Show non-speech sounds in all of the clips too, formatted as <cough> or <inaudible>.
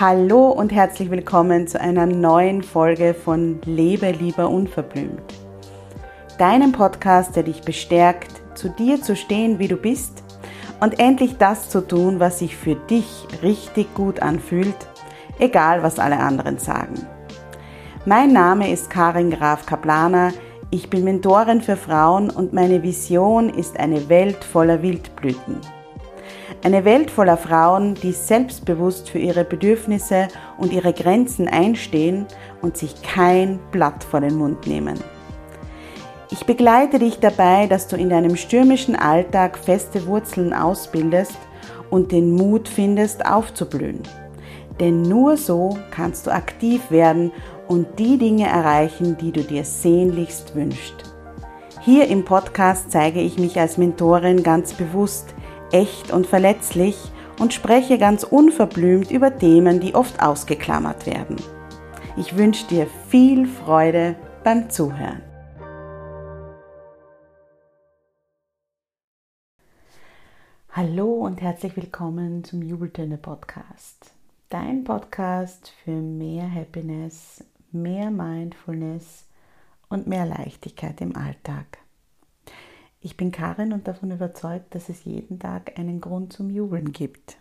Hallo und herzlich willkommen zu einer neuen Folge von Lebe lieber unverblümt. Deinem Podcast, der dich bestärkt, zu dir zu stehen, wie du bist und endlich das zu tun, was sich für dich richtig gut anfühlt, egal was alle anderen sagen. Mein Name ist Karin Graf Kaplaner, ich bin Mentorin für Frauen und meine Vision ist eine Welt voller Wildblüten. Eine Welt voller Frauen, die selbstbewusst für ihre Bedürfnisse und ihre Grenzen einstehen und sich kein Blatt vor den Mund nehmen. Ich begleite dich dabei, dass du in deinem stürmischen Alltag feste Wurzeln ausbildest und den Mut findest, aufzublühen. Denn nur so kannst du aktiv werden und die Dinge erreichen, die du dir sehnlichst wünschst. Hier im Podcast zeige ich mich als Mentorin ganz bewusst, echt und verletzlich und spreche ganz unverblümt über Themen, die oft ausgeklammert werden. Ich wünsche dir viel Freude beim Zuhören. Hallo und herzlich willkommen zum Jubeltöne Podcast. Dein Podcast für mehr Happiness, mehr Mindfulness und mehr Leichtigkeit im Alltag. Ich bin Karin und davon überzeugt, dass es jeden Tag einen Grund zum Jubeln gibt.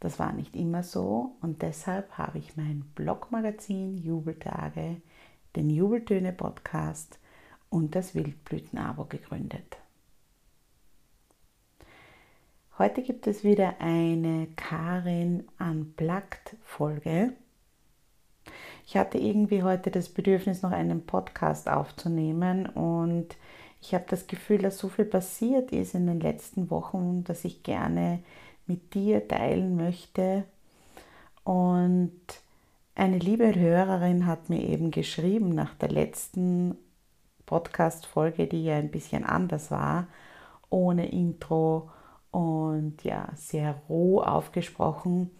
Das war nicht immer so und deshalb habe ich mein Blogmagazin Jubeltage, den Jubeltöne Podcast und das Wildblüten-Abo gegründet. Heute gibt es wieder eine Karin Unplugged Folge. Ich hatte irgendwie heute das Bedürfnis, noch einen Podcast aufzunehmen und ich habe das Gefühl, dass so viel passiert ist in den letzten Wochen, dass ich gerne mit dir teilen möchte. Und eine liebe Hörerin hat mir eben geschrieben nach der letzten Podcast-Folge, die ja ein bisschen anders war, ohne Intro und ja, sehr roh aufgesprochen,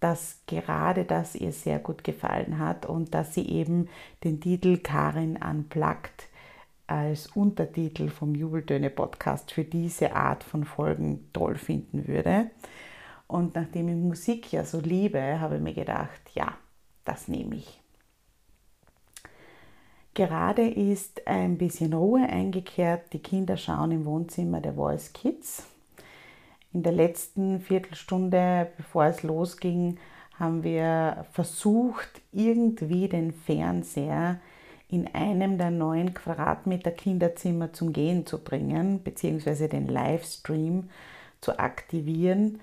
dass gerade das ihr sehr gut gefallen hat und dass sie eben den Titel Karin Unplugged als Untertitel vom Jubeltöne Podcast für diese Art von Folgen toll finden würde. Und nachdem ich Musik ja so liebe, habe ich mir gedacht, ja, das nehme ich. Gerade ist ein bisschen Ruhe eingekehrt. Die Kinder schauen im Wohnzimmer der Voice Kids. In der letzten Viertelstunde, bevor es losging, haben wir versucht, irgendwie den Fernseher in einem der neuen Quadratmeter Kinderzimmer zum Gehen zu bringen, beziehungsweise den Livestream zu aktivieren.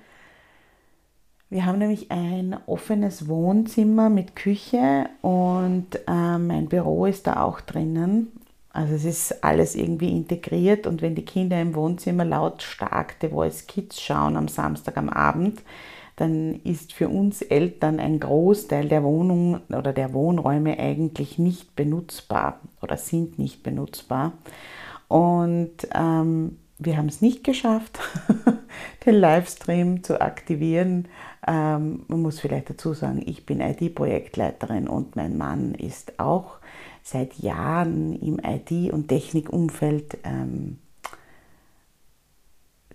Wir haben nämlich ein offenes Wohnzimmer mit Küche und mein Büro ist da auch drinnen. Also es ist alles irgendwie integriert und wenn die Kinder im Wohnzimmer lautstark The Voice Kids schauen am Samstag am Abend, dann ist für uns Eltern ein Großteil der Wohnung oder der Wohnräume eigentlich nicht benutzbar oder sind nicht benutzbar. Und ähm, wir haben es nicht geschafft, <laughs> den Livestream zu aktivieren. Ähm, man muss vielleicht dazu sagen, ich bin IT-Projektleiterin und mein Mann ist auch seit Jahren im IT- und Technikumfeld ähm,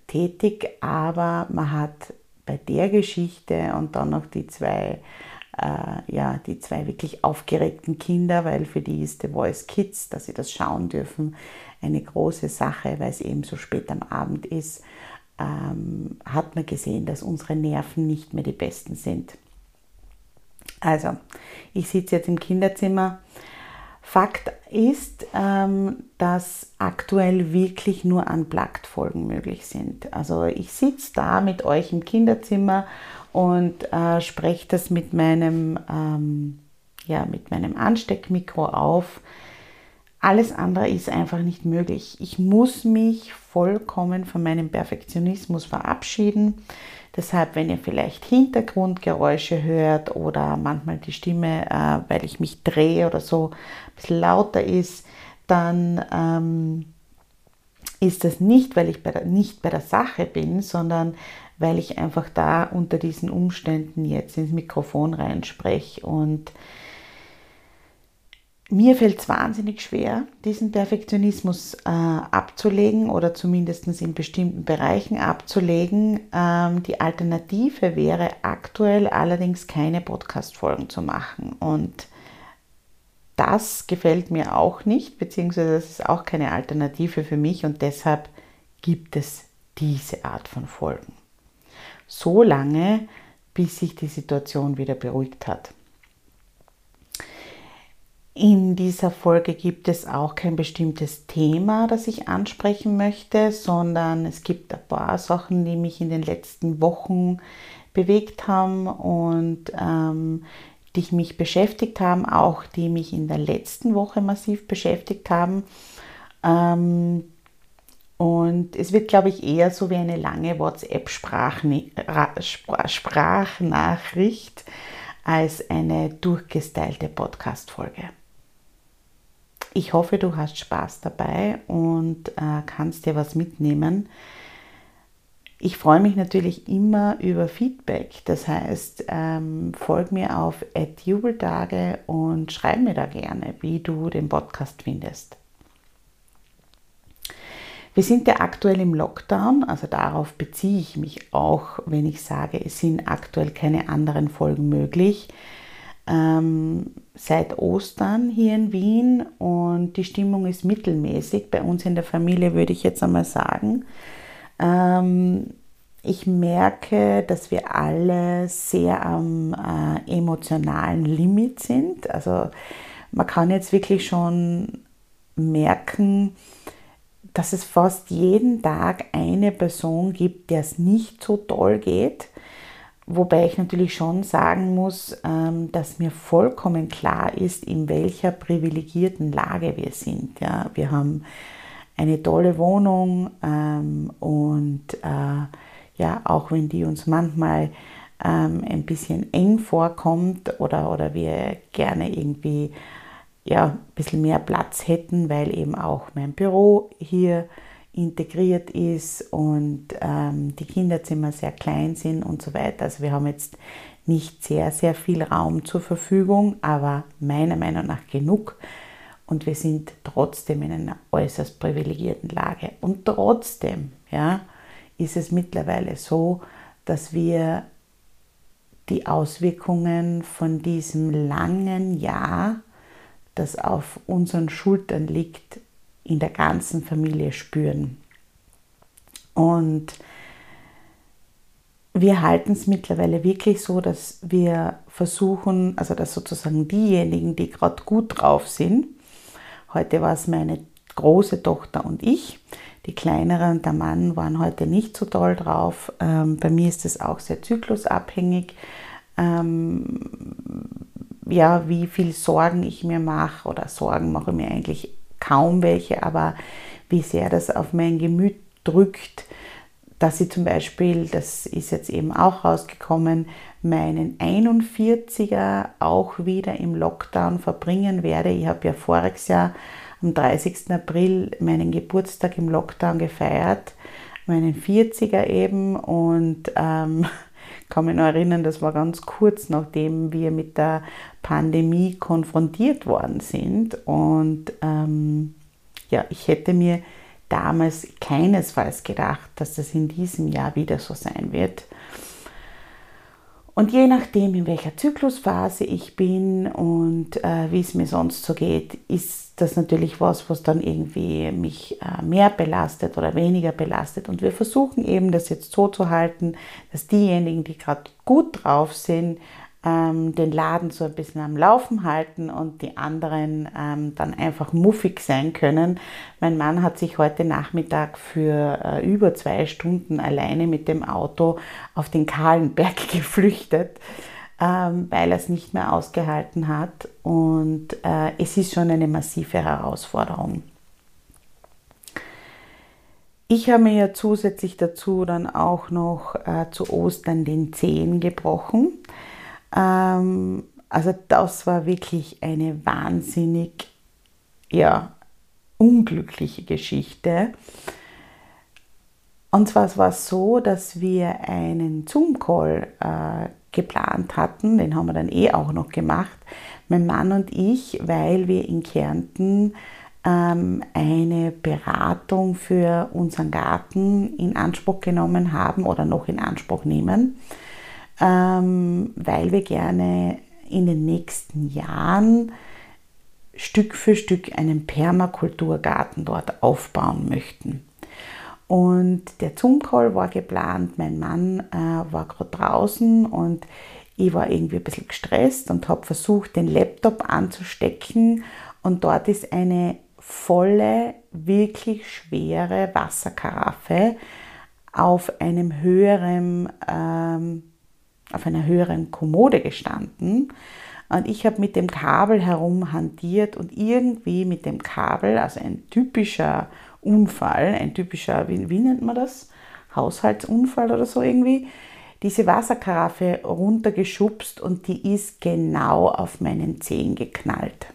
tätig, aber man hat bei der Geschichte und dann noch die zwei, äh, ja, die zwei wirklich aufgeregten Kinder, weil für die ist The Voice Kids, dass sie das schauen dürfen, eine große Sache, weil es eben so spät am Abend ist, ähm, hat man gesehen, dass unsere Nerven nicht mehr die besten sind. Also, ich sitze jetzt im Kinderzimmer Fakt ist, ähm, dass aktuell wirklich nur Unplugged-Folgen möglich sind. Also ich sitze da mit euch im Kinderzimmer und äh, spreche das mit meinem, ähm, ja, mit meinem Ansteckmikro auf. Alles andere ist einfach nicht möglich. Ich muss mich vollkommen von meinem Perfektionismus verabschieden. Deshalb, wenn ihr vielleicht Hintergrundgeräusche hört oder manchmal die Stimme, äh, weil ich mich drehe oder so, ein bisschen lauter ist, dann ähm, ist das nicht, weil ich bei der, nicht bei der Sache bin, sondern weil ich einfach da unter diesen Umständen jetzt ins Mikrofon reinspreche und mir fällt es wahnsinnig schwer, diesen Perfektionismus äh, abzulegen oder zumindest in bestimmten Bereichen abzulegen. Ähm, die Alternative wäre aktuell allerdings keine Podcast-Folgen zu machen. Und das gefällt mir auch nicht, beziehungsweise das ist auch keine Alternative für mich und deshalb gibt es diese Art von Folgen. So lange, bis sich die Situation wieder beruhigt hat. In dieser Folge gibt es auch kein bestimmtes Thema, das ich ansprechen möchte, sondern es gibt ein paar Sachen, die mich in den letzten Wochen bewegt haben und ähm, die mich beschäftigt haben, auch die mich in der letzten Woche massiv beschäftigt haben. Ähm, und es wird, glaube ich, eher so wie eine lange WhatsApp-Sprachnachricht als eine durchgestylte Podcast-Folge. Ich hoffe, du hast Spaß dabei und äh, kannst dir was mitnehmen. Ich freue mich natürlich immer über Feedback. Das heißt, ähm, folg mir auf jubeltage und schreib mir da gerne, wie du den Podcast findest. Wir sind ja aktuell im Lockdown, also darauf beziehe ich mich auch, wenn ich sage, es sind aktuell keine anderen Folgen möglich ähm, seit Ostern hier in Wien und die Stimmung ist mittelmäßig. Bei uns in der Familie würde ich jetzt einmal sagen. Ähm, ich merke, dass wir alle sehr am äh, emotionalen Limit sind. Also man kann jetzt wirklich schon merken, dass es fast jeden Tag eine Person gibt, der es nicht so toll geht. Wobei ich natürlich schon sagen muss, ähm, dass mir vollkommen klar ist, in welcher privilegierten Lage wir sind. Ja, wir haben eine tolle Wohnung ähm, und äh, ja, auch wenn die uns manchmal ähm, ein bisschen eng vorkommt oder, oder wir gerne irgendwie ja, ein bisschen mehr Platz hätten, weil eben auch mein Büro hier integriert ist und ähm, die Kinderzimmer sehr klein sind und so weiter. Also wir haben jetzt nicht sehr, sehr viel Raum zur Verfügung, aber meiner Meinung nach genug. Und wir sind trotzdem in einer äußerst privilegierten Lage. Und trotzdem ja, ist es mittlerweile so, dass wir die Auswirkungen von diesem langen Jahr, das auf unseren Schultern liegt, in der ganzen Familie spüren. Und wir halten es mittlerweile wirklich so, dass wir versuchen, also dass sozusagen diejenigen, die gerade gut drauf sind, heute war es meine große Tochter und ich, die kleinere und der Mann waren heute nicht so toll drauf. Ähm, bei mir ist es auch sehr zyklusabhängig. Ähm, ja, wie viel Sorgen ich mir mache oder Sorgen mache ich mir eigentlich kaum welche, aber wie sehr das auf mein Gemüt drückt, dass ich zum Beispiel, das ist jetzt eben auch rausgekommen, meinen 41er auch wieder im Lockdown verbringen werde. Ich habe ja voriges Jahr am 30. April meinen Geburtstag im Lockdown gefeiert, meinen 40er eben und ähm, kann mich noch erinnern, das war ganz kurz nachdem wir mit der Pandemie konfrontiert worden sind. Und ähm, ja, ich hätte mir damals keinesfalls gedacht, dass das in diesem Jahr wieder so sein wird. Und je nachdem, in welcher Zyklusphase ich bin und äh, wie es mir sonst so geht, ist das natürlich was, was dann irgendwie mich äh, mehr belastet oder weniger belastet. Und wir versuchen eben das jetzt so zu halten, dass diejenigen, die gerade gut drauf sind, ähm, den Laden so ein bisschen am Laufen halten und die anderen ähm, dann einfach muffig sein können. Mein Mann hat sich heute Nachmittag für äh, über zwei Stunden alleine mit dem Auto auf den kahlen Berg <laughs> geflüchtet, ähm, weil er es nicht mehr ausgehalten hat. Und äh, es ist schon eine massive Herausforderung. Ich habe mir ja zusätzlich dazu dann auch noch äh, zu Ostern den Zehen gebrochen. Ähm, also das war wirklich eine wahnsinnig, ja, unglückliche Geschichte. Und zwar war es so, dass wir einen Zoom-Call äh, geplant hatten, den haben wir dann eh auch noch gemacht, mein Mann und ich, weil wir in Kärnten ähm, eine Beratung für unseren Garten in Anspruch genommen haben oder noch in Anspruch nehmen, ähm, weil wir gerne in den nächsten Jahren Stück für Stück einen Permakulturgarten dort aufbauen möchten. Und der Zoom-Call war geplant, mein Mann äh, war gerade draußen und ich war irgendwie ein bisschen gestresst und habe versucht, den Laptop anzustecken und dort ist eine volle, wirklich schwere Wasserkaraffe auf einem höheren, ähm, auf einer höheren Kommode gestanden. Und ich habe mit dem Kabel herumhantiert und irgendwie mit dem Kabel, also ein typischer Unfall, ein typischer, wie, wie nennt man das? Haushaltsunfall oder so irgendwie, diese Wasserkaraffe runtergeschubst und die ist genau auf meinen Zehen geknallt.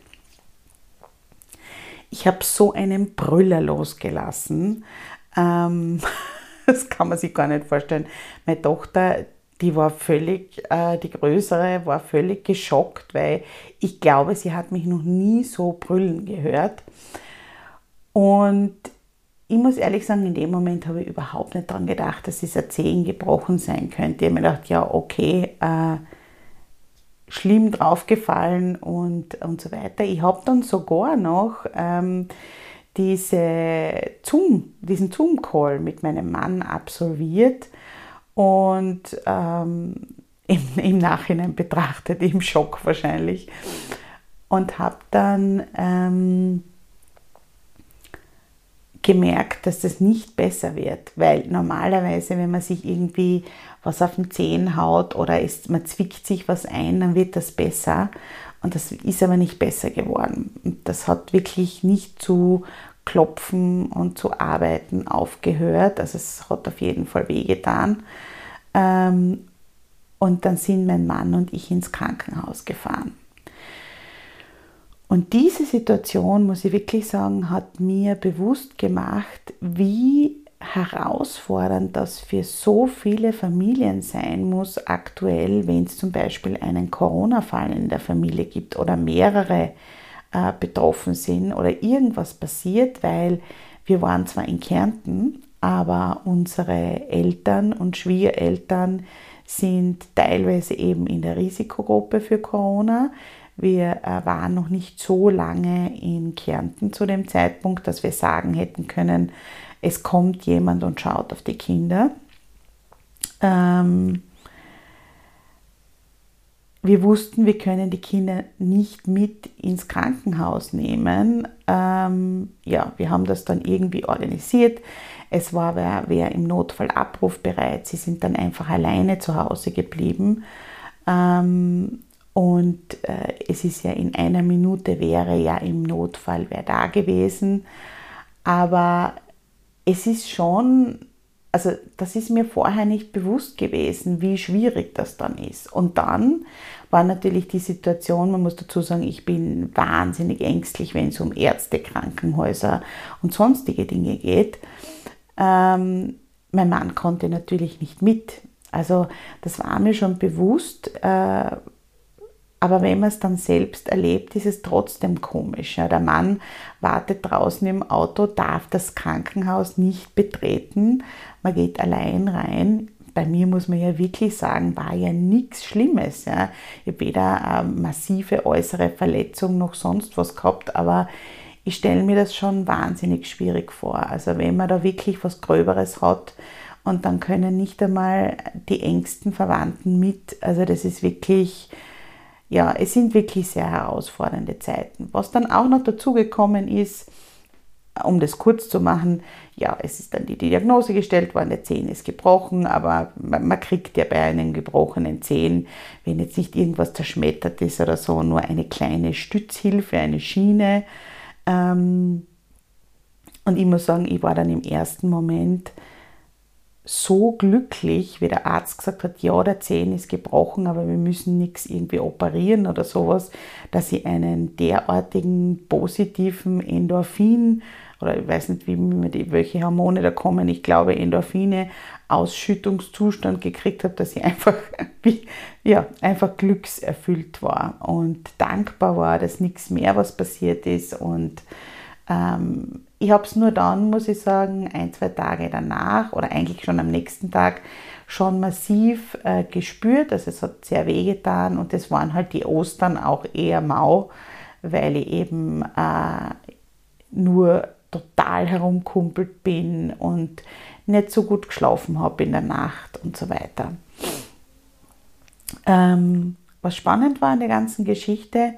Ich habe so einen Brüller losgelassen. Ähm, <laughs> das kann man sich gar nicht vorstellen. Meine Tochter, die war völlig, äh, die größere, war völlig geschockt, weil ich glaube, sie hat mich noch nie so brüllen gehört. Und ich muss ehrlich sagen, in dem Moment habe ich überhaupt nicht daran gedacht, dass dieser Zehen gebrochen sein könnte. Ich habe mir gedacht, ja, okay, äh, schlimm draufgefallen und, und so weiter. Ich habe dann sogar noch ähm, diese Zoom, diesen Zoom-Call mit meinem Mann absolviert und ähm, im, im Nachhinein betrachtet, im Schock wahrscheinlich. Und habe dann ähm, gemerkt, dass das nicht besser wird, weil normalerweise, wenn man sich irgendwie was auf den Zehen haut oder ist, man zwickt sich was ein, dann wird das besser. Und das ist aber nicht besser geworden. Und das hat wirklich nicht zu klopfen und zu arbeiten aufgehört. Also es hat auf jeden Fall wehgetan. Ähm, und dann sind mein Mann und ich ins Krankenhaus gefahren. Und diese Situation, muss ich wirklich sagen, hat mir bewusst gemacht, wie herausfordernd das für so viele Familien sein muss, aktuell, wenn es zum Beispiel einen Corona-Fall in der Familie gibt oder mehrere äh, betroffen sind oder irgendwas passiert, weil wir waren zwar in Kärnten, aber unsere Eltern und Schwiegereltern sind teilweise eben in der Risikogruppe für Corona. Wir äh, waren noch nicht so lange in Kärnten zu dem Zeitpunkt, dass wir sagen hätten können, es kommt jemand und schaut auf die Kinder. Ähm, wir wussten, wir können die Kinder nicht mit ins Krankenhaus nehmen. Ähm, ja, wir haben das dann irgendwie organisiert. Es war wer, wer im Notfall abrufbereit. Sie sind dann einfach alleine zu Hause geblieben. Ähm, und äh, es ist ja in einer Minute wäre ja im Notfall wer da gewesen. Aber es ist schon, also das ist mir vorher nicht bewusst gewesen, wie schwierig das dann ist. Und dann war natürlich die Situation, man muss dazu sagen, ich bin wahnsinnig ängstlich, wenn es um Ärzte, Krankenhäuser und sonstige Dinge geht. Ähm, mein Mann konnte natürlich nicht mit. Also das war mir schon bewusst, äh, aber wenn man es dann selbst erlebt, ist es trotzdem komisch. Ja, der Mann wartet draußen im Auto, darf das Krankenhaus nicht betreten. Man geht allein rein. Bei mir muss man ja wirklich sagen, war ja nichts Schlimmes. Ja. Ich habe weder eine massive äußere Verletzung noch sonst was gehabt, aber ich stelle mir das schon wahnsinnig schwierig vor. Also wenn man da wirklich was Gröberes hat und dann können nicht einmal die engsten Verwandten mit. Also das ist wirklich ja, es sind wirklich sehr herausfordernde Zeiten. Was dann auch noch dazugekommen ist, um das kurz zu machen, ja, es ist dann die Diagnose gestellt worden, der Zehen ist gebrochen, aber man, kriegt ja bei einem gebrochenen Zehen, wenn jetzt nicht irgendwas zerschmettert ist oder so, nur eine kleine Stützhilfe, eine Schiene. Ähm, und ich muss sagen, ich war dann im ersten Moment so glücklich, wie der Arzt gesagt hat, ja, der Zehen ist gebrochen, aber wir müssen nichts irgendwie operieren oder sowas, dass ich einen derartigen positiven Endorphin oder ich weiß nicht, wie welche Hormone da kommen, ich glaube Endorphine, Ausschüttungszustand gekriegt habe, dass ich einfach, <laughs> ja, einfach glückserfüllt war. Und dankbar war, dass nichts mehr was passiert ist und ähm, ich habe es nur dann, muss ich sagen, ein, zwei Tage danach oder eigentlich schon am nächsten Tag schon massiv äh, gespürt. Also es hat sehr weh getan und das waren halt die Ostern auch eher mau, weil ich eben äh, nur total herumkumpelt bin und nicht so gut geschlafen habe in der Nacht und so weiter. Ähm, was spannend war in der ganzen Geschichte,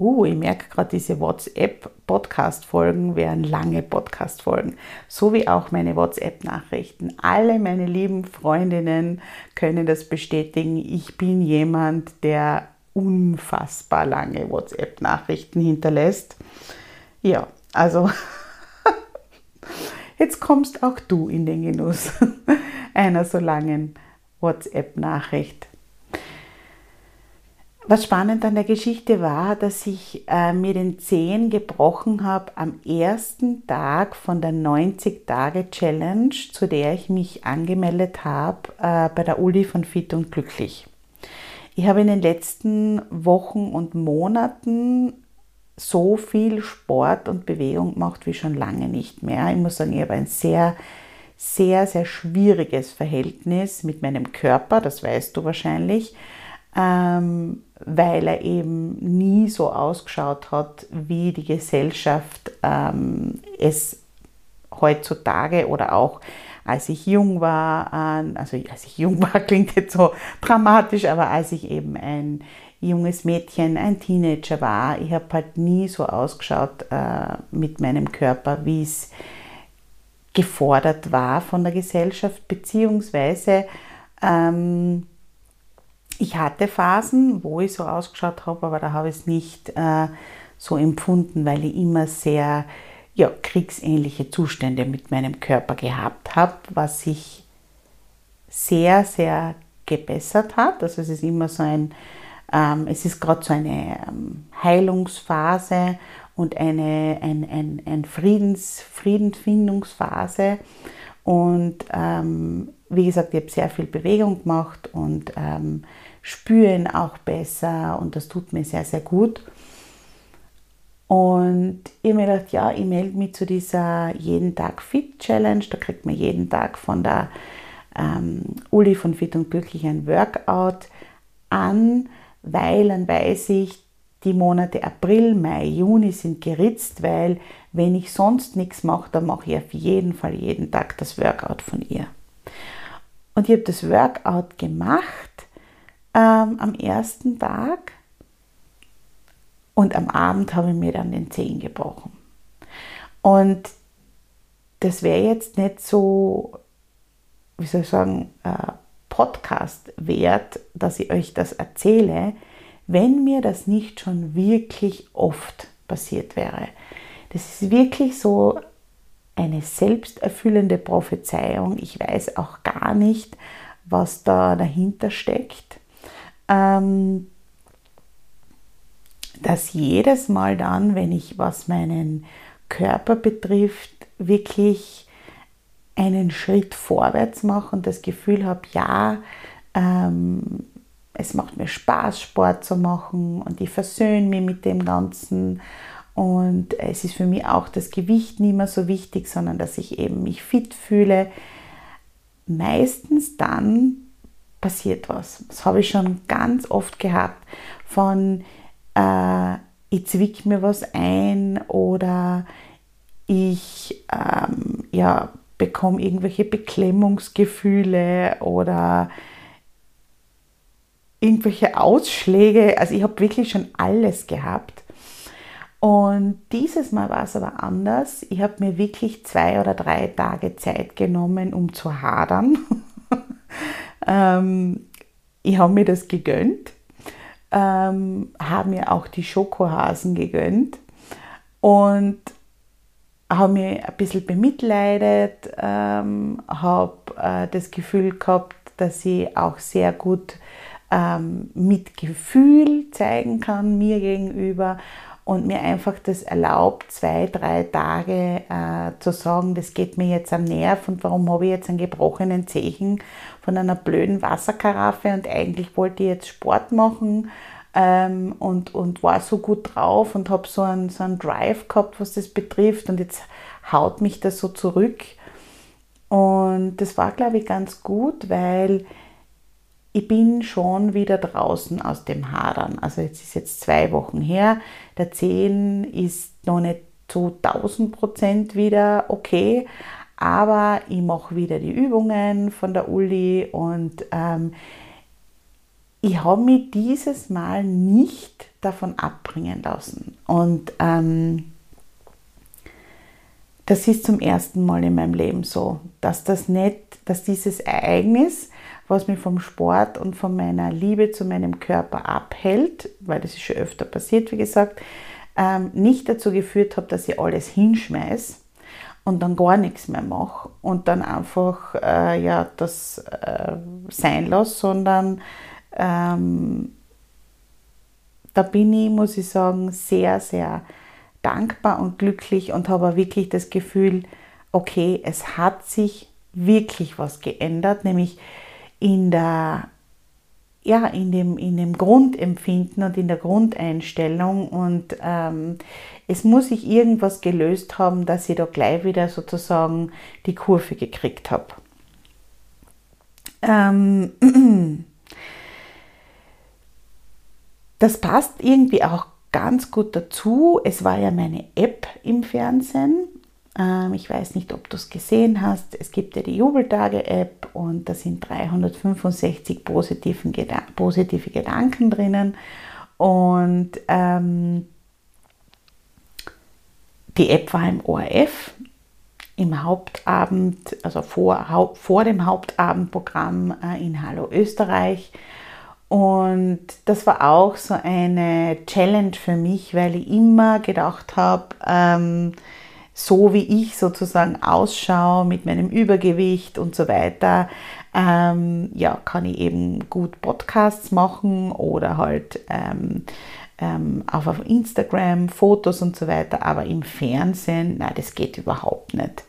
uh, ich merke gerade, diese WhatsApp-Podcast-Folgen wären lange Podcast-Folgen, so wie auch meine WhatsApp-Nachrichten. Alle meine lieben Freundinnen können das bestätigen. Ich bin jemand, der unfassbar lange WhatsApp-Nachrichten hinterlässt. Ja, also <laughs> jetzt kommst auch du in den Genuss <laughs> einer so langen WhatsApp-Nachricht. Was spannend an der Geschichte war, dass ich äh, mir den Zehen gebrochen habe am ersten Tag von der 90-Tage-Challenge, zu der ich mich angemeldet habe äh, bei der Uli von Fit und Glücklich. Ich habe in den letzten Wochen und Monaten so viel Sport und Bewegung gemacht wie schon lange nicht mehr. Ich muss sagen, ich habe ein sehr, sehr, sehr schwieriges Verhältnis mit meinem Körper, das weißt du wahrscheinlich ähm, weil er eben nie so ausgeschaut hat, wie die Gesellschaft ähm, es heutzutage oder auch als ich jung war, also als ich jung war <laughs> klingt jetzt so dramatisch, aber als ich eben ein junges Mädchen, ein Teenager war, ich habe halt nie so ausgeschaut äh, mit meinem Körper, wie es gefordert war von der Gesellschaft, beziehungsweise ähm, ich hatte Phasen, wo ich so ausgeschaut habe, aber da habe ich es nicht äh, so empfunden, weil ich immer sehr ja, kriegsähnliche Zustände mit meinem Körper gehabt habe, was sich sehr, sehr gebessert hat. Also es ist immer so ein, ähm, es ist gerade so eine ähm, Heilungsphase und eine ein, ein, ein Friedens, Friedensfindungsphase. Und ähm, wie gesagt, ich habe sehr viel Bewegung gemacht und ähm, spüren auch besser und das tut mir sehr, sehr gut. Und ich habe mir gedacht, ja, ich melde mich zu dieser Jeden Tag Fit Challenge. Da kriegt man jeden Tag von der ähm, Uli von Fit und Glücklich ein Workout an, weil dann weiß ich, die Monate April, Mai, Juni sind geritzt, weil wenn ich sonst nichts mache, dann mache ich auf jeden Fall jeden Tag das Workout von ihr. Und ich habe das Workout gemacht ähm, am ersten Tag und am Abend habe ich mir dann den Zehen gebrochen. Und das wäre jetzt nicht so, wie soll ich sagen, äh, Podcast wert, dass ich euch das erzähle, wenn mir das nicht schon wirklich oft passiert wäre. Das ist wirklich so eine selbsterfüllende Prophezeiung. Ich weiß auch gar nicht, was da dahinter steckt dass jedes Mal dann, wenn ich was meinen Körper betrifft, wirklich einen Schritt vorwärts mache und das Gefühl habe, ja, ähm, es macht mir Spaß, Sport zu machen und ich versöhne mich mit dem Ganzen. Und es ist für mich auch das Gewicht nicht mehr so wichtig, sondern dass ich eben mich fit fühle. Meistens dann, passiert was. Das habe ich schon ganz oft gehabt. Von äh, ich zwick mir was ein oder ich ähm, ja, bekomme irgendwelche Beklemmungsgefühle oder irgendwelche Ausschläge. Also ich habe wirklich schon alles gehabt. Und dieses Mal war es aber anders. Ich habe mir wirklich zwei oder drei Tage Zeit genommen, um zu hadern. <laughs> Ähm, ich habe mir das gegönnt, ähm, habe mir auch die Schokohasen gegönnt und habe mich ein bisschen bemitleidet, ähm, habe äh, das Gefühl gehabt, dass ich auch sehr gut ähm, mit Gefühl zeigen kann mir gegenüber und mir einfach das erlaubt, zwei, drei Tage äh, zu sagen, das geht mir jetzt am Nerv und warum habe ich jetzt einen gebrochenen Zechen von einer blöden Wasserkaraffe und eigentlich wollte ich jetzt Sport machen ähm, und, und war so gut drauf und habe so einen, so einen Drive gehabt, was das betrifft und jetzt haut mich das so zurück. Und das war, glaube ich, ganz gut, weil ich bin schon wieder draußen aus dem Hadern. Also jetzt ist jetzt zwei Wochen her. Der 10 ist noch nicht zu 1000 Prozent wieder okay, aber ich mache wieder die Übungen von der Uli und ähm, ich habe mich dieses Mal nicht davon abbringen lassen. Und ähm, das ist zum ersten Mal in meinem Leben so, dass das nicht, dass dieses Ereignis was mich vom Sport und von meiner Liebe zu meinem Körper abhält, weil das ist schon öfter passiert, wie gesagt, ähm, nicht dazu geführt hat, dass ich alles hinschmeiße und dann gar nichts mehr mache und dann einfach äh, ja, das äh, sein lasse, sondern ähm, da bin ich, muss ich sagen, sehr, sehr dankbar und glücklich und habe wirklich das Gefühl, okay, es hat sich wirklich was geändert, nämlich in der ja, in dem, in dem Grundempfinden und in der Grundeinstellung und ähm, es muss sich irgendwas gelöst haben, dass ich da gleich wieder sozusagen die Kurve gekriegt habe. Ähm, <clears throat> das passt irgendwie auch ganz gut dazu. Es war ja meine App im Fernsehen ähm, ich weiß nicht, ob du es gesehen hast. Es gibt ja die Jubeltage-App und da sind 365 positiven positive Gedanken drinnen. Und ähm, die App war im ORF, im Hauptabend, also vor, vor dem Hauptabendprogramm äh, in Hallo Österreich. Und das war auch so eine Challenge für mich, weil ich immer gedacht habe, ähm, so wie ich sozusagen ausschaue mit meinem Übergewicht und so weiter, ähm, ja, kann ich eben gut Podcasts machen oder halt ähm, ähm, auch auf Instagram Fotos und so weiter, aber im Fernsehen, nein, das geht überhaupt nicht.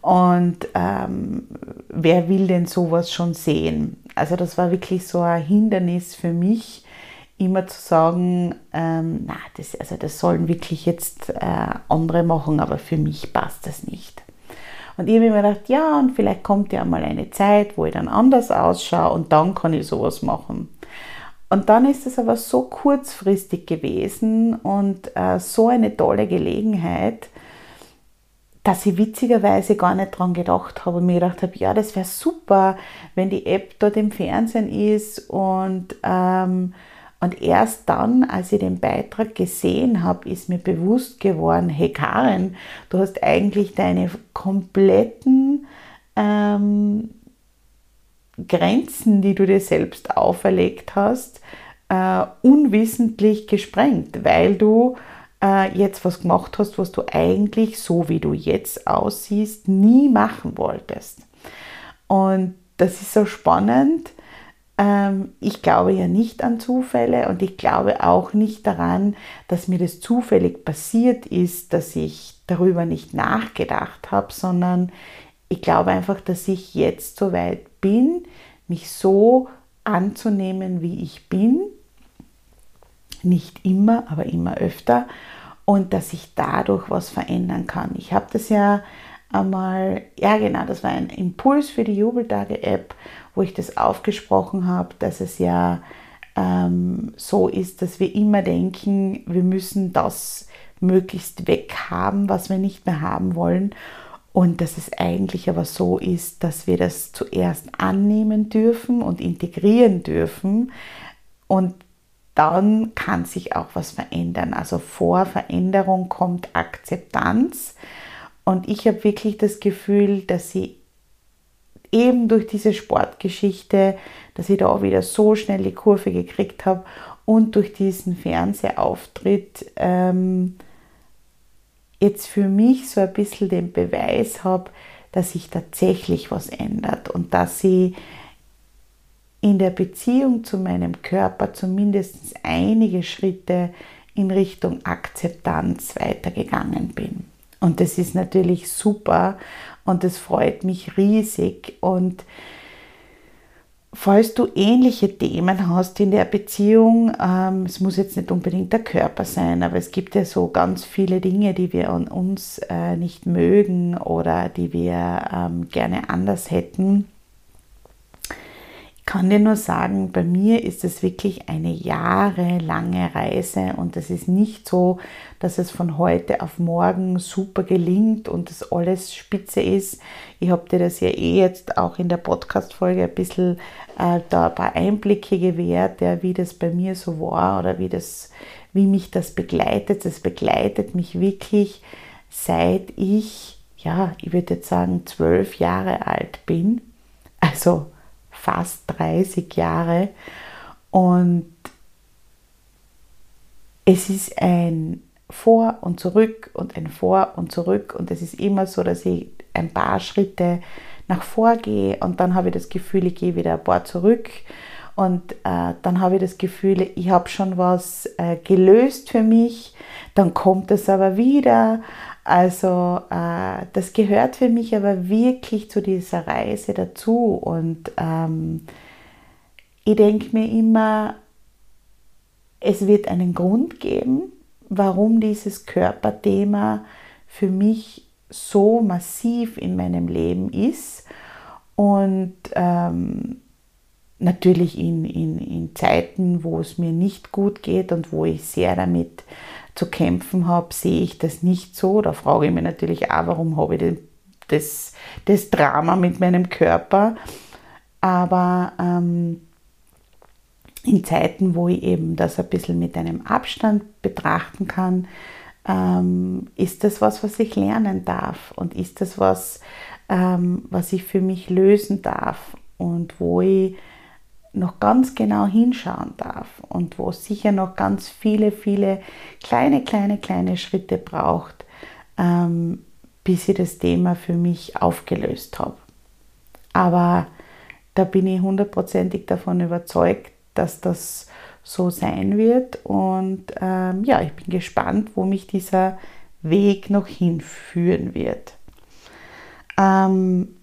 Und ähm, wer will denn sowas schon sehen? Also das war wirklich so ein Hindernis für mich, immer zu sagen, ähm, na, das, also das sollen wirklich jetzt äh, andere machen, aber für mich passt das nicht. Und ich habe mir gedacht, ja, und vielleicht kommt ja mal eine Zeit, wo ich dann anders ausschaue und dann kann ich sowas machen. Und dann ist es aber so kurzfristig gewesen und äh, so eine tolle Gelegenheit, dass ich witzigerweise gar nicht dran gedacht habe und mir gedacht habe, ja, das wäre super, wenn die App dort im Fernsehen ist. Und ähm, und erst dann, als ich den Beitrag gesehen habe, ist mir bewusst geworden, hey Karen, du hast eigentlich deine kompletten ähm, Grenzen, die du dir selbst auferlegt hast, äh, unwissentlich gesprengt, weil du äh, jetzt was gemacht hast, was du eigentlich so wie du jetzt aussiehst, nie machen wolltest. Und das ist so spannend, ähm, ich glaube ja nicht an Zufälle und ich glaube auch nicht daran, dass mir das zufällig passiert ist, dass ich darüber nicht nachgedacht habe, sondern ich glaube einfach, dass ich jetzt so weit bin, mich so anzunehmen, wie ich bin. Nicht immer, aber immer öfter. Und dass ich dadurch was verändern kann. Ich habe das ja einmal, ja genau, das war ein Impuls für die Jubeltage-App wo ich das aufgesprochen habe, dass es ja ähm, so ist, dass wir immer denken, wir müssen das möglichst weghaben, was wir nicht mehr haben wollen. Und dass es eigentlich aber so ist, dass wir das zuerst annehmen dürfen und integrieren dürfen. Und dann kann sich auch was verändern. Also vor Veränderung kommt Akzeptanz. Und ich habe wirklich das Gefühl, dass sie eben durch diese Sportgeschichte, dass ich da auch wieder so schnell die Kurve gekriegt habe und durch diesen Fernsehauftritt ähm, jetzt für mich so ein bisschen den Beweis habe, dass sich tatsächlich was ändert und dass ich in der Beziehung zu meinem Körper zumindest einige Schritte in Richtung Akzeptanz weitergegangen bin. Und das ist natürlich super und das freut mich riesig. Und falls du ähnliche Themen hast in der Beziehung, ähm, es muss jetzt nicht unbedingt der Körper sein, aber es gibt ja so ganz viele Dinge, die wir an uns äh, nicht mögen oder die wir ähm, gerne anders hätten, kann dir nur sagen, bei mir ist es wirklich eine jahrelange Reise und es ist nicht so, dass es von heute auf morgen super gelingt und das alles spitze ist. Ich habe dir das ja eh jetzt auch in der Podcast-Folge ein bisschen äh, da ein paar Einblicke gewährt, ja, wie das bei mir so war oder wie, das, wie mich das begleitet. Das begleitet mich wirklich seit ich, ja, ich würde jetzt sagen, zwölf Jahre alt bin. Also fast 30 Jahre. Und es ist ein Vor und Zurück und ein Vor und Zurück. Und es ist immer so, dass ich ein paar Schritte nach vor gehe und dann habe ich das Gefühl, ich gehe wieder ein paar zurück. Und äh, dann habe ich das Gefühl, ich habe schon was äh, gelöst für mich. Dann kommt es aber wieder. Also äh, das gehört für mich aber wirklich zu dieser Reise dazu. Und ähm, ich denke mir immer, es wird einen Grund geben, warum dieses Körperthema für mich so massiv in meinem Leben ist. Und ähm, natürlich in, in, in Zeiten, wo es mir nicht gut geht und wo ich sehr damit zu kämpfen habe, sehe ich das nicht so. Da frage ich mich natürlich auch, warum habe ich das, das Drama mit meinem Körper. Aber ähm, in Zeiten, wo ich eben das ein bisschen mit einem Abstand betrachten kann, ähm, ist das was, was ich lernen darf und ist das was, ähm, was ich für mich lösen darf und wo ich noch ganz genau hinschauen darf und wo es sicher noch ganz viele, viele kleine, kleine, kleine Schritte braucht, ähm, bis ich das Thema für mich aufgelöst habe. Aber da bin ich hundertprozentig davon überzeugt, dass das so sein wird. Und ähm, ja, ich bin gespannt, wo mich dieser Weg noch hinführen wird. Ähm,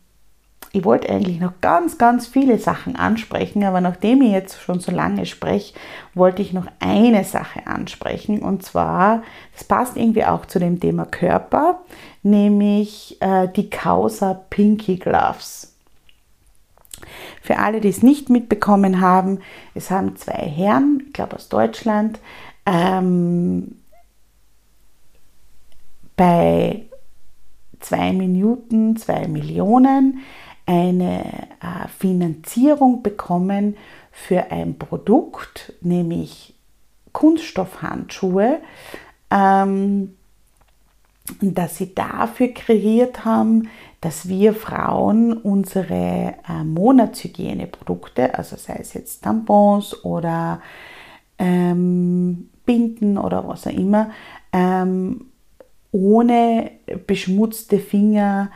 ich wollte eigentlich noch ganz, ganz viele Sachen ansprechen, aber nachdem ich jetzt schon so lange spreche, wollte ich noch eine Sache ansprechen. Und zwar, das passt irgendwie auch zu dem Thema Körper, nämlich äh, die Causa Pinky Gloves. Für alle, die es nicht mitbekommen haben, es haben zwei Herren, ich glaube aus Deutschland, ähm, bei zwei Minuten, zwei Millionen eine äh, Finanzierung bekommen für ein Produkt, nämlich Kunststoffhandschuhe, ähm, dass sie dafür kreiert haben, dass wir Frauen unsere äh, Monatshygieneprodukte, also sei es jetzt Tampons oder ähm, Binden oder was auch immer, ähm, ohne beschmutzte Finger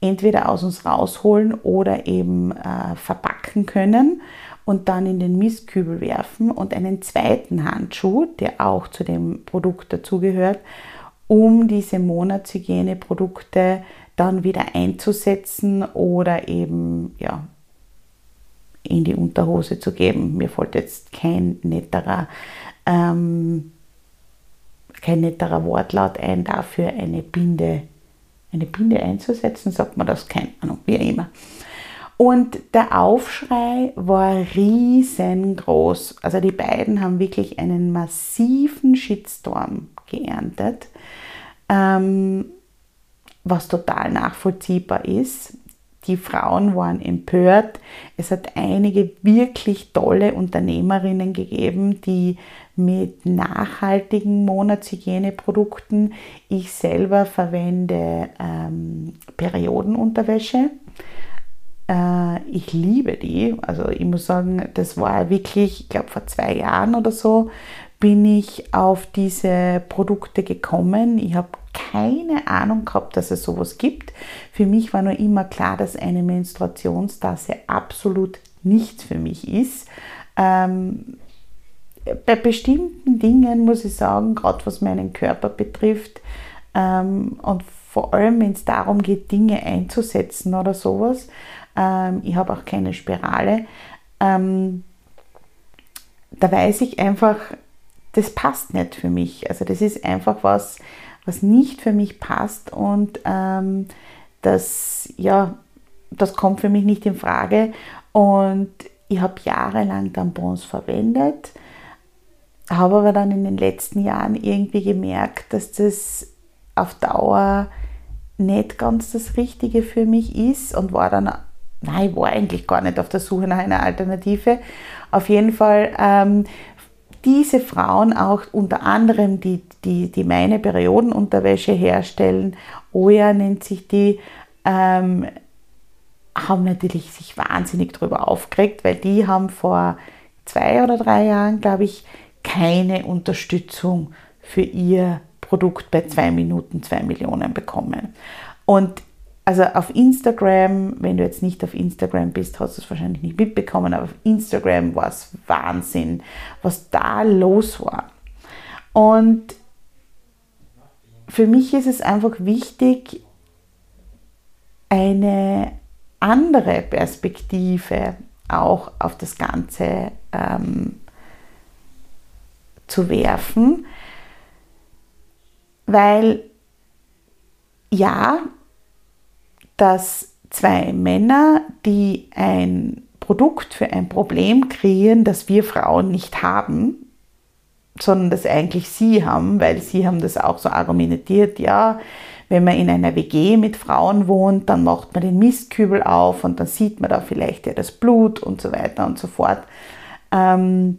entweder aus uns rausholen oder eben äh, verpacken können und dann in den Mistkübel werfen und einen zweiten Handschuh, der auch zu dem Produkt dazugehört, um diese Monatshygieneprodukte dann wieder einzusetzen oder eben ja, in die Unterhose zu geben. Mir fällt jetzt kein netterer, ähm, kein netterer Wortlaut ein dafür, eine Binde eine Binde einzusetzen, sagt man das, keine Ahnung, wie immer. Und der Aufschrei war riesengroß. Also die beiden haben wirklich einen massiven Shitstorm geerntet, ähm, was total nachvollziehbar ist. Die Frauen waren empört. Es hat einige wirklich tolle Unternehmerinnen gegeben, die mit nachhaltigen Monatshygieneprodukten. Ich selber verwende ähm, Periodenunterwäsche. Äh, ich liebe die. Also ich muss sagen, das war wirklich, ich glaube vor zwei Jahren oder so, bin ich auf diese Produkte gekommen. Ich habe keine Ahnung gehabt, dass es sowas gibt. Für mich war nur immer klar, dass eine Menstruationstasse absolut nichts für mich ist. Ähm, bei bestimmten Dingen muss ich sagen, gerade was meinen Körper betrifft ähm, und vor allem, wenn es darum geht, Dinge einzusetzen oder sowas, ähm, ich habe auch keine Spirale, ähm, da weiß ich einfach, das passt nicht für mich. Also das ist einfach was, was nicht für mich passt und ähm, das, ja, das kommt für mich nicht in Frage. Und ich habe jahrelang Tampons verwendet, habe aber dann in den letzten Jahren irgendwie gemerkt, dass das auf Dauer nicht ganz das Richtige für mich ist und war dann, nein, ich war eigentlich gar nicht auf der Suche nach einer Alternative. Auf jeden Fall ähm, diese Frauen auch unter anderem, die, die, die meine Periodenunterwäsche herstellen, Oya nennt sich die, ähm, haben natürlich sich wahnsinnig darüber aufgeregt, weil die haben vor zwei oder drei Jahren, glaube ich, keine Unterstützung für ihr Produkt bei zwei Minuten zwei Millionen bekommen. Und also auf Instagram, wenn du jetzt nicht auf Instagram bist, hast du es wahrscheinlich nicht mitbekommen, aber auf Instagram war es Wahnsinn, was da los war. Und für mich ist es einfach wichtig, eine andere Perspektive auch auf das Ganze ähm, zu werfen, weil ja, dass zwei Männer, die ein Produkt für ein Problem kreieren, das wir Frauen nicht haben, sondern das eigentlich sie haben, weil sie haben das auch so argumentiert, ja, wenn man in einer WG mit Frauen wohnt, dann macht man den Mistkübel auf und dann sieht man da vielleicht ja das Blut und so weiter und so fort. Ähm,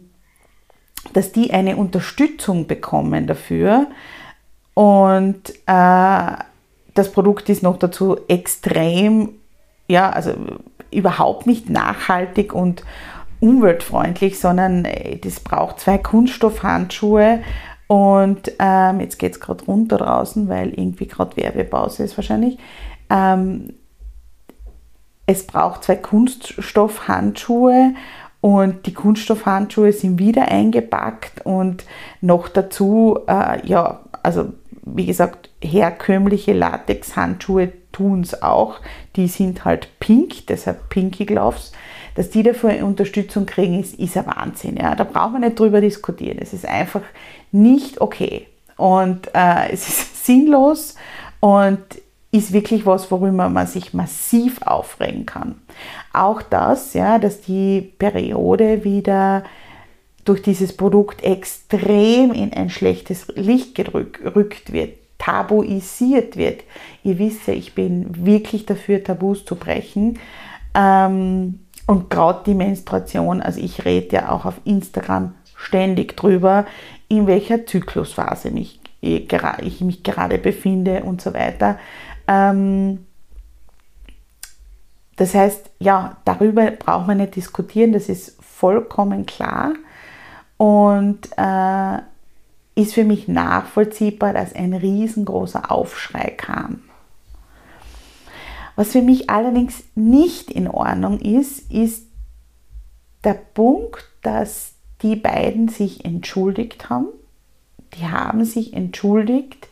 dass die eine Unterstützung bekommen dafür und äh, das Produkt ist noch dazu extrem, ja, also überhaupt nicht nachhaltig und umweltfreundlich, sondern äh, das braucht zwei Kunststoffhandschuhe und ähm, jetzt geht es gerade runter draußen, weil irgendwie gerade Werbepause ist wahrscheinlich. Ähm, es braucht zwei Kunststoffhandschuhe und die Kunststoffhandschuhe sind wieder eingepackt und noch dazu, äh, ja, also wie gesagt, herkömmliche Latex-Handschuhe tun es auch. Die sind halt pink, deshalb Pinky Gloves. Dass die dafür Unterstützung kriegen, ist, ist ein Wahnsinn. Ja. Da braucht man nicht drüber diskutieren. Es ist einfach nicht okay. Und äh, es ist <laughs> sinnlos und ist wirklich was, worüber man sich massiv aufregen kann. Auch das, ja, dass die Periode wieder durch dieses Produkt extrem in ein schlechtes Licht gerückt wird, tabuisiert wird. Ihr wisst ja, ich bin wirklich dafür, Tabus zu brechen. Ähm, und gerade die Menstruation, also ich rede ja auch auf Instagram ständig drüber, in welcher Zyklusphase mich, ich mich gerade befinde und so weiter. Ähm, das heißt, ja, darüber braucht man nicht diskutieren, das ist vollkommen klar und äh, ist für mich nachvollziehbar, dass ein riesengroßer Aufschrei kam. Was für mich allerdings nicht in Ordnung ist, ist der Punkt, dass die beiden sich entschuldigt haben. Die haben sich entschuldigt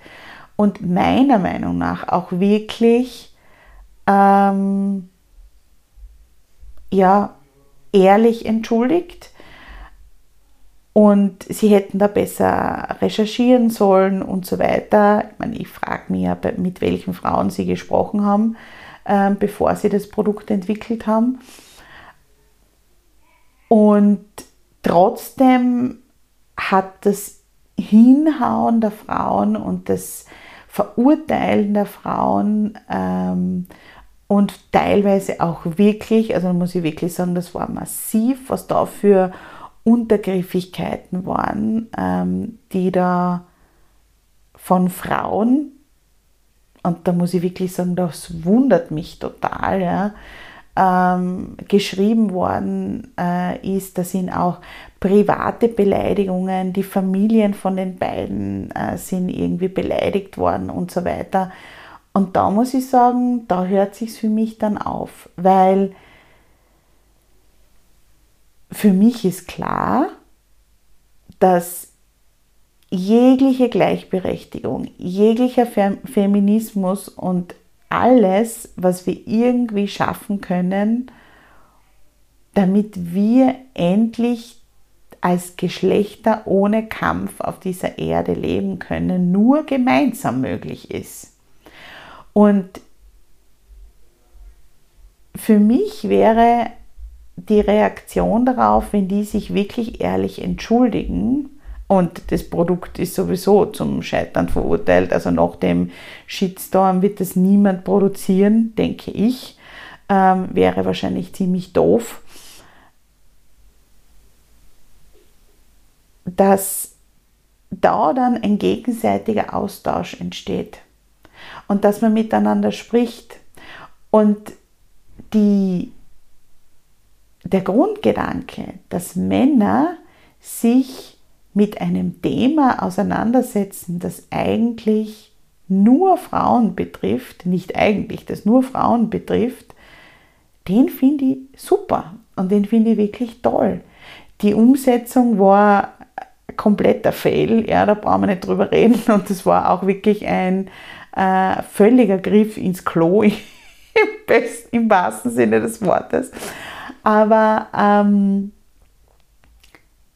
und meiner Meinung nach auch wirklich ähm, ja, ehrlich entschuldigt und sie hätten da besser recherchieren sollen und so weiter. Ich, meine, ich frage mich ja, mit welchen Frauen sie gesprochen haben, äh, bevor sie das Produkt entwickelt haben. Und trotzdem hat das Hinhauen der Frauen und das Verurteilen der Frauen ähm, und teilweise auch wirklich, also muss ich wirklich sagen, das war massiv, was da für Untergriffigkeiten waren, ähm, die da von Frauen, und da muss ich wirklich sagen, das wundert mich total, ja, ähm, geschrieben worden äh, ist. Da sind auch private Beleidigungen, die Familien von den beiden äh, sind irgendwie beleidigt worden und so weiter. Und da muss ich sagen, da hört sich für mich dann auf, weil für mich ist klar, dass jegliche Gleichberechtigung, jeglicher Feminismus und alles, was wir irgendwie schaffen können, damit wir endlich als Geschlechter ohne Kampf auf dieser Erde leben können, nur gemeinsam möglich ist. Und für mich wäre die Reaktion darauf, wenn die sich wirklich ehrlich entschuldigen, und das Produkt ist sowieso zum Scheitern verurteilt. Also nach dem Shitstorm wird das niemand produzieren, denke ich. Ähm, wäre wahrscheinlich ziemlich doof. Dass da dann ein gegenseitiger Austausch entsteht und dass man miteinander spricht. Und die, der Grundgedanke, dass Männer sich mit einem Thema auseinandersetzen, das eigentlich nur Frauen betrifft, nicht eigentlich, das nur Frauen betrifft, den finde ich super und den finde ich wirklich toll. Die Umsetzung war kompletter Fail, ja, da brauchen wir nicht drüber reden und das war auch wirklich ein äh, völliger Griff ins Klo <laughs> im, best, im wahrsten Sinne des Wortes. Aber ähm,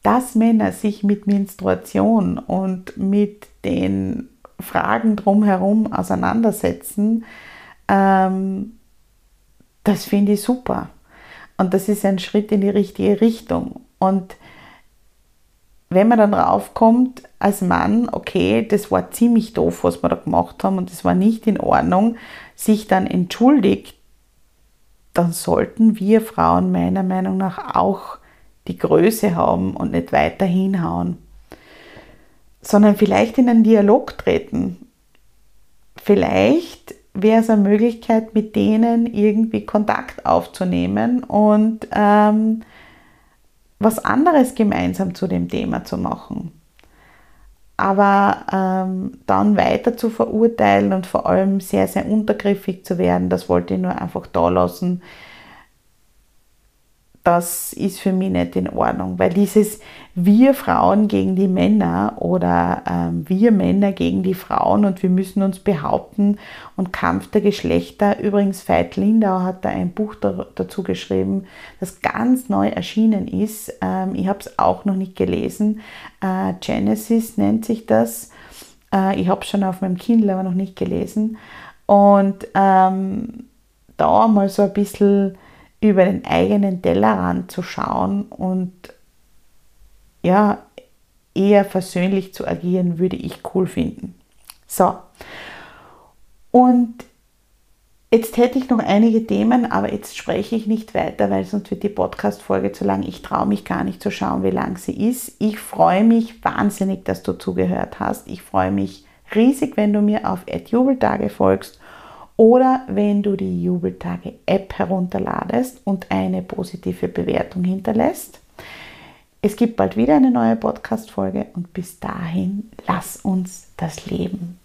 dass Männer sich mit Menstruation und mit den Fragen drumherum auseinandersetzen, ähm, das finde ich super. Und das ist ein Schritt in die richtige Richtung. Und wenn man dann draufkommt als Mann, okay, das war ziemlich doof, was wir da gemacht haben und das war nicht in Ordnung, sich dann entschuldigt, dann sollten wir Frauen meiner Meinung nach auch die Größe haben und nicht weiter hinhauen, sondern vielleicht in einen Dialog treten. Vielleicht wäre es eine Möglichkeit, mit denen irgendwie Kontakt aufzunehmen und ähm, was anderes gemeinsam zu dem Thema zu machen. Aber ähm, dann weiter zu verurteilen und vor allem sehr, sehr untergriffig zu werden, das wollte ich nur einfach da lassen das ist für mich nicht in Ordnung, weil dieses wir Frauen gegen die Männer oder ähm, wir Männer gegen die Frauen und wir müssen uns behaupten und Kampf der Geschlechter. Übrigens, Veit Lindau hat da ein Buch da, dazu geschrieben, das ganz neu erschienen ist. Ähm, ich habe es auch noch nicht gelesen. Äh, Genesis nennt sich das. Äh, ich habe es schon auf meinem Kindle, aber noch nicht gelesen. Und ähm, da mal so ein bisschen über den eigenen Tellerrand zu schauen und ja, eher versöhnlich zu agieren, würde ich cool finden. So. Und jetzt hätte ich noch einige Themen, aber jetzt spreche ich nicht weiter, weil sonst wird die Podcast-Folge zu lang. Ich traue mich gar nicht zu schauen, wie lang sie ist. Ich freue mich wahnsinnig, dass du zugehört hast. Ich freue mich riesig, wenn du mir auf Jubeltage folgst oder wenn du die Jubeltage App herunterladest und eine positive Bewertung hinterlässt. Es gibt bald wieder eine neue Podcast-Folge und bis dahin lass uns das Leben